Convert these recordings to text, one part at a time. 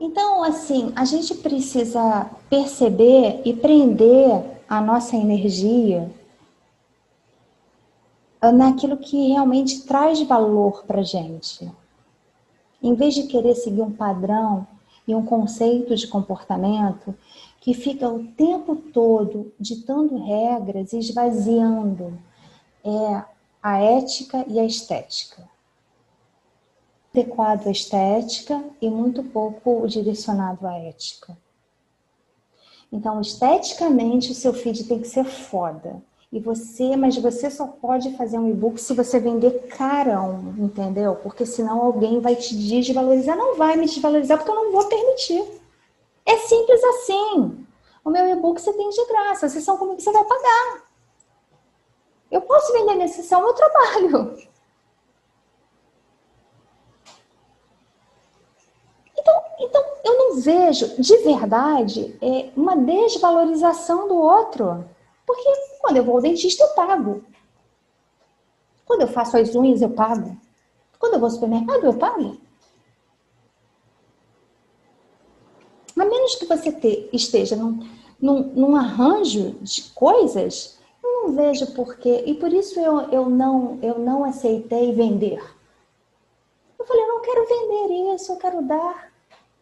Então, assim, a gente precisa perceber e prender a nossa energia naquilo que realmente traz valor para gente. Em vez de querer seguir um padrão e um conceito de comportamento que fica o tempo todo ditando regras e esvaziando é, a ética e a estética. Adequado à estética e muito pouco direcionado à ética. Então, esteticamente, o seu feed tem que ser foda. E você, mas você só pode fazer um e-book se você vender carão, entendeu? Porque senão alguém vai te desvalorizar. Não vai me desvalorizar porque eu não vou permitir. É simples assim. O meu e-book você tem de graça. A sessão comigo você vai pagar. Eu posso vender minha sessão, meu trabalho. Então, então, vejo, de verdade, é, uma desvalorização do outro. Porque quando eu vou ao dentista, eu pago. Quando eu faço as unhas, eu pago. Quando eu vou ao supermercado, eu pago. A menos que você te, esteja num, num, num, arranjo de coisas, eu não vejo porquê. E por isso eu, eu, não, eu não aceitei vender. Eu falei, eu não quero vender isso, eu quero dar.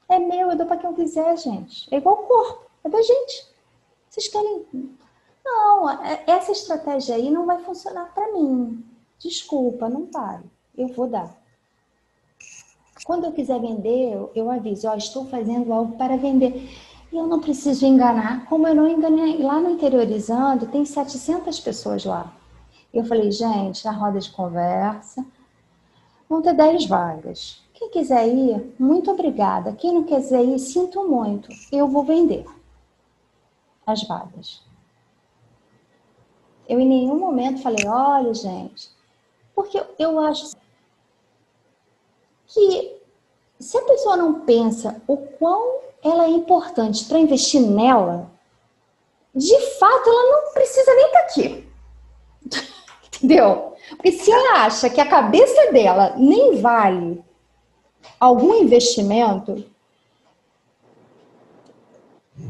É meu, eu dou para quem eu quiser, gente. É igual o corpo, é da gente. Vocês querem não, é, essa estratégia aí não vai funcionar para mim. Desculpa, não pare. Eu vou dar. Quando eu quiser vender, eu, eu aviso, ó, estou fazendo algo para vender. E eu não preciso enganar. Como eu não enganei lá no interiorizando, tem 700 pessoas lá. Eu falei, gente, na roda de conversa, vão ter 10 vagas. Quem quiser ir, muito obrigada. Quem não quiser ir, sinto muito. Eu vou vender as vagas. Eu em nenhum momento falei, olha, gente, porque eu acho que se a pessoa não pensa o quão ela é importante para investir nela, de fato ela não precisa nem estar tá aqui. Entendeu? Porque se ela acha que a cabeça dela nem vale algum investimento,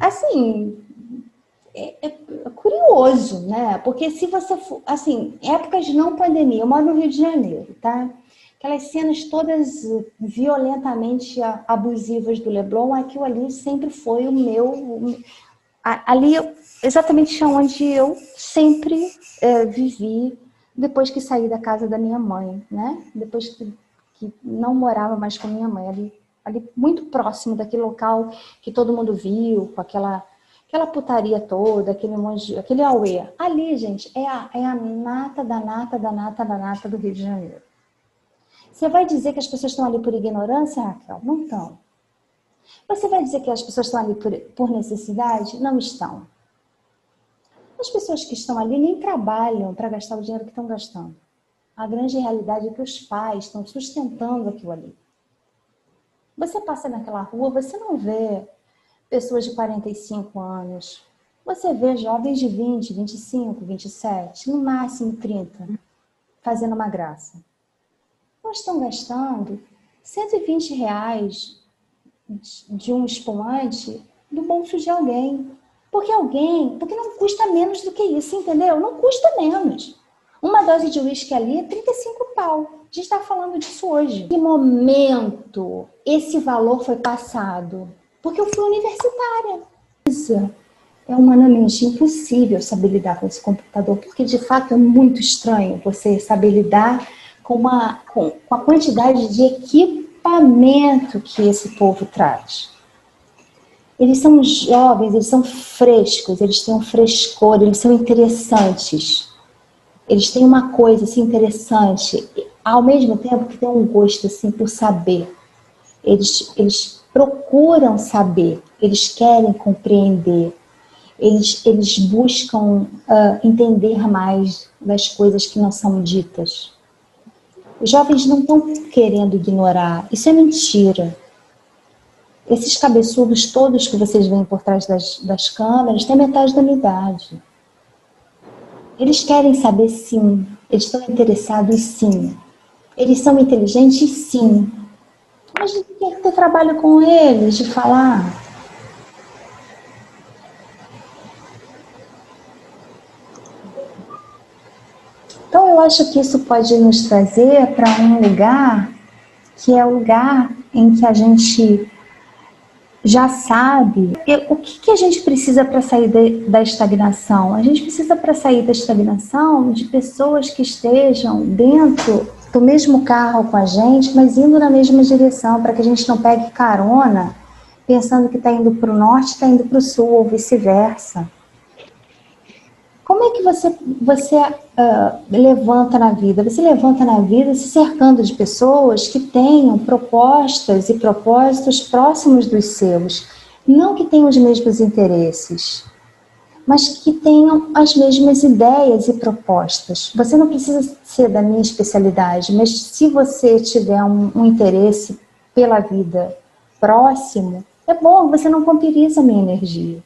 assim, é, é, curioso, né? Porque se você for, assim, épocas de não pandemia, eu moro no Rio de Janeiro, tá? Aquelas cenas todas violentamente abusivas do Leblon, aquilo ali sempre foi o meu. Ali, exatamente onde eu sempre é, vivi depois que saí da casa da minha mãe, né? Depois que, que não morava mais com minha mãe, ali, ali muito próximo daquele local que todo mundo viu, com aquela aquela putaria toda, aquele monte, aquele auê. Ali, gente, é a, é a nata da nata da nata da nata do Rio de Janeiro. Você vai dizer que as pessoas estão ali por ignorância, Raquel? Não estão. Você vai dizer que as pessoas estão ali por, por necessidade? Não estão. As pessoas que estão ali nem trabalham para gastar o dinheiro que estão gastando. A grande realidade é que os pais estão sustentando aquilo ali. Você passa naquela rua, você não vê pessoas de 45 anos. Você vê jovens de 20, 25, 27, no máximo 30, fazendo uma graça. Elas estão gastando 120 reais de um espumante do bolso de alguém. Porque alguém, porque não custa menos do que isso, entendeu? Não custa menos. Uma dose de uísque ali é 35 pau. A gente está falando disso hoje. Que momento esse valor foi passado? Porque eu fui universitária. Isso é humanamente impossível saber lidar com esse computador, porque de fato é muito estranho você saber lidar com, uma, com, com a quantidade de equipamento que esse povo traz. Eles são jovens, eles são frescos, eles têm um frescor, eles são interessantes. Eles têm uma coisa assim interessante, ao mesmo tempo que tem um gosto assim por saber. Eles, eles procuram saber, eles querem compreender, eles, eles buscam uh, entender mais das coisas que não são ditas. Os jovens não estão querendo ignorar, isso é mentira. Esses cabeçudos todos que vocês veem por trás das, das câmeras têm metade da minha idade. Eles querem saber sim, eles estão interessados sim. Eles são inteligentes sim, Mas de que ter trabalho com eles, de falar. Então eu acho que isso pode nos trazer para um lugar que é o lugar em que a gente já sabe o que, que a gente precisa para sair de, da estagnação. A gente precisa para sair da estagnação de pessoas que estejam dentro do mesmo carro com a gente, mas indo na mesma direção, para que a gente não pegue carona pensando que está indo para o norte, está indo para o sul ou vice-versa. Como é que você, você uh, levanta na vida? Você levanta na vida se cercando de pessoas que tenham propostas e propósitos próximos dos seus. Não que tenham os mesmos interesses, mas que tenham as mesmas ideias e propostas. Você não precisa ser da minha especialidade, mas se você tiver um, um interesse pela vida próximo, é bom, você não vampiriza a minha energia.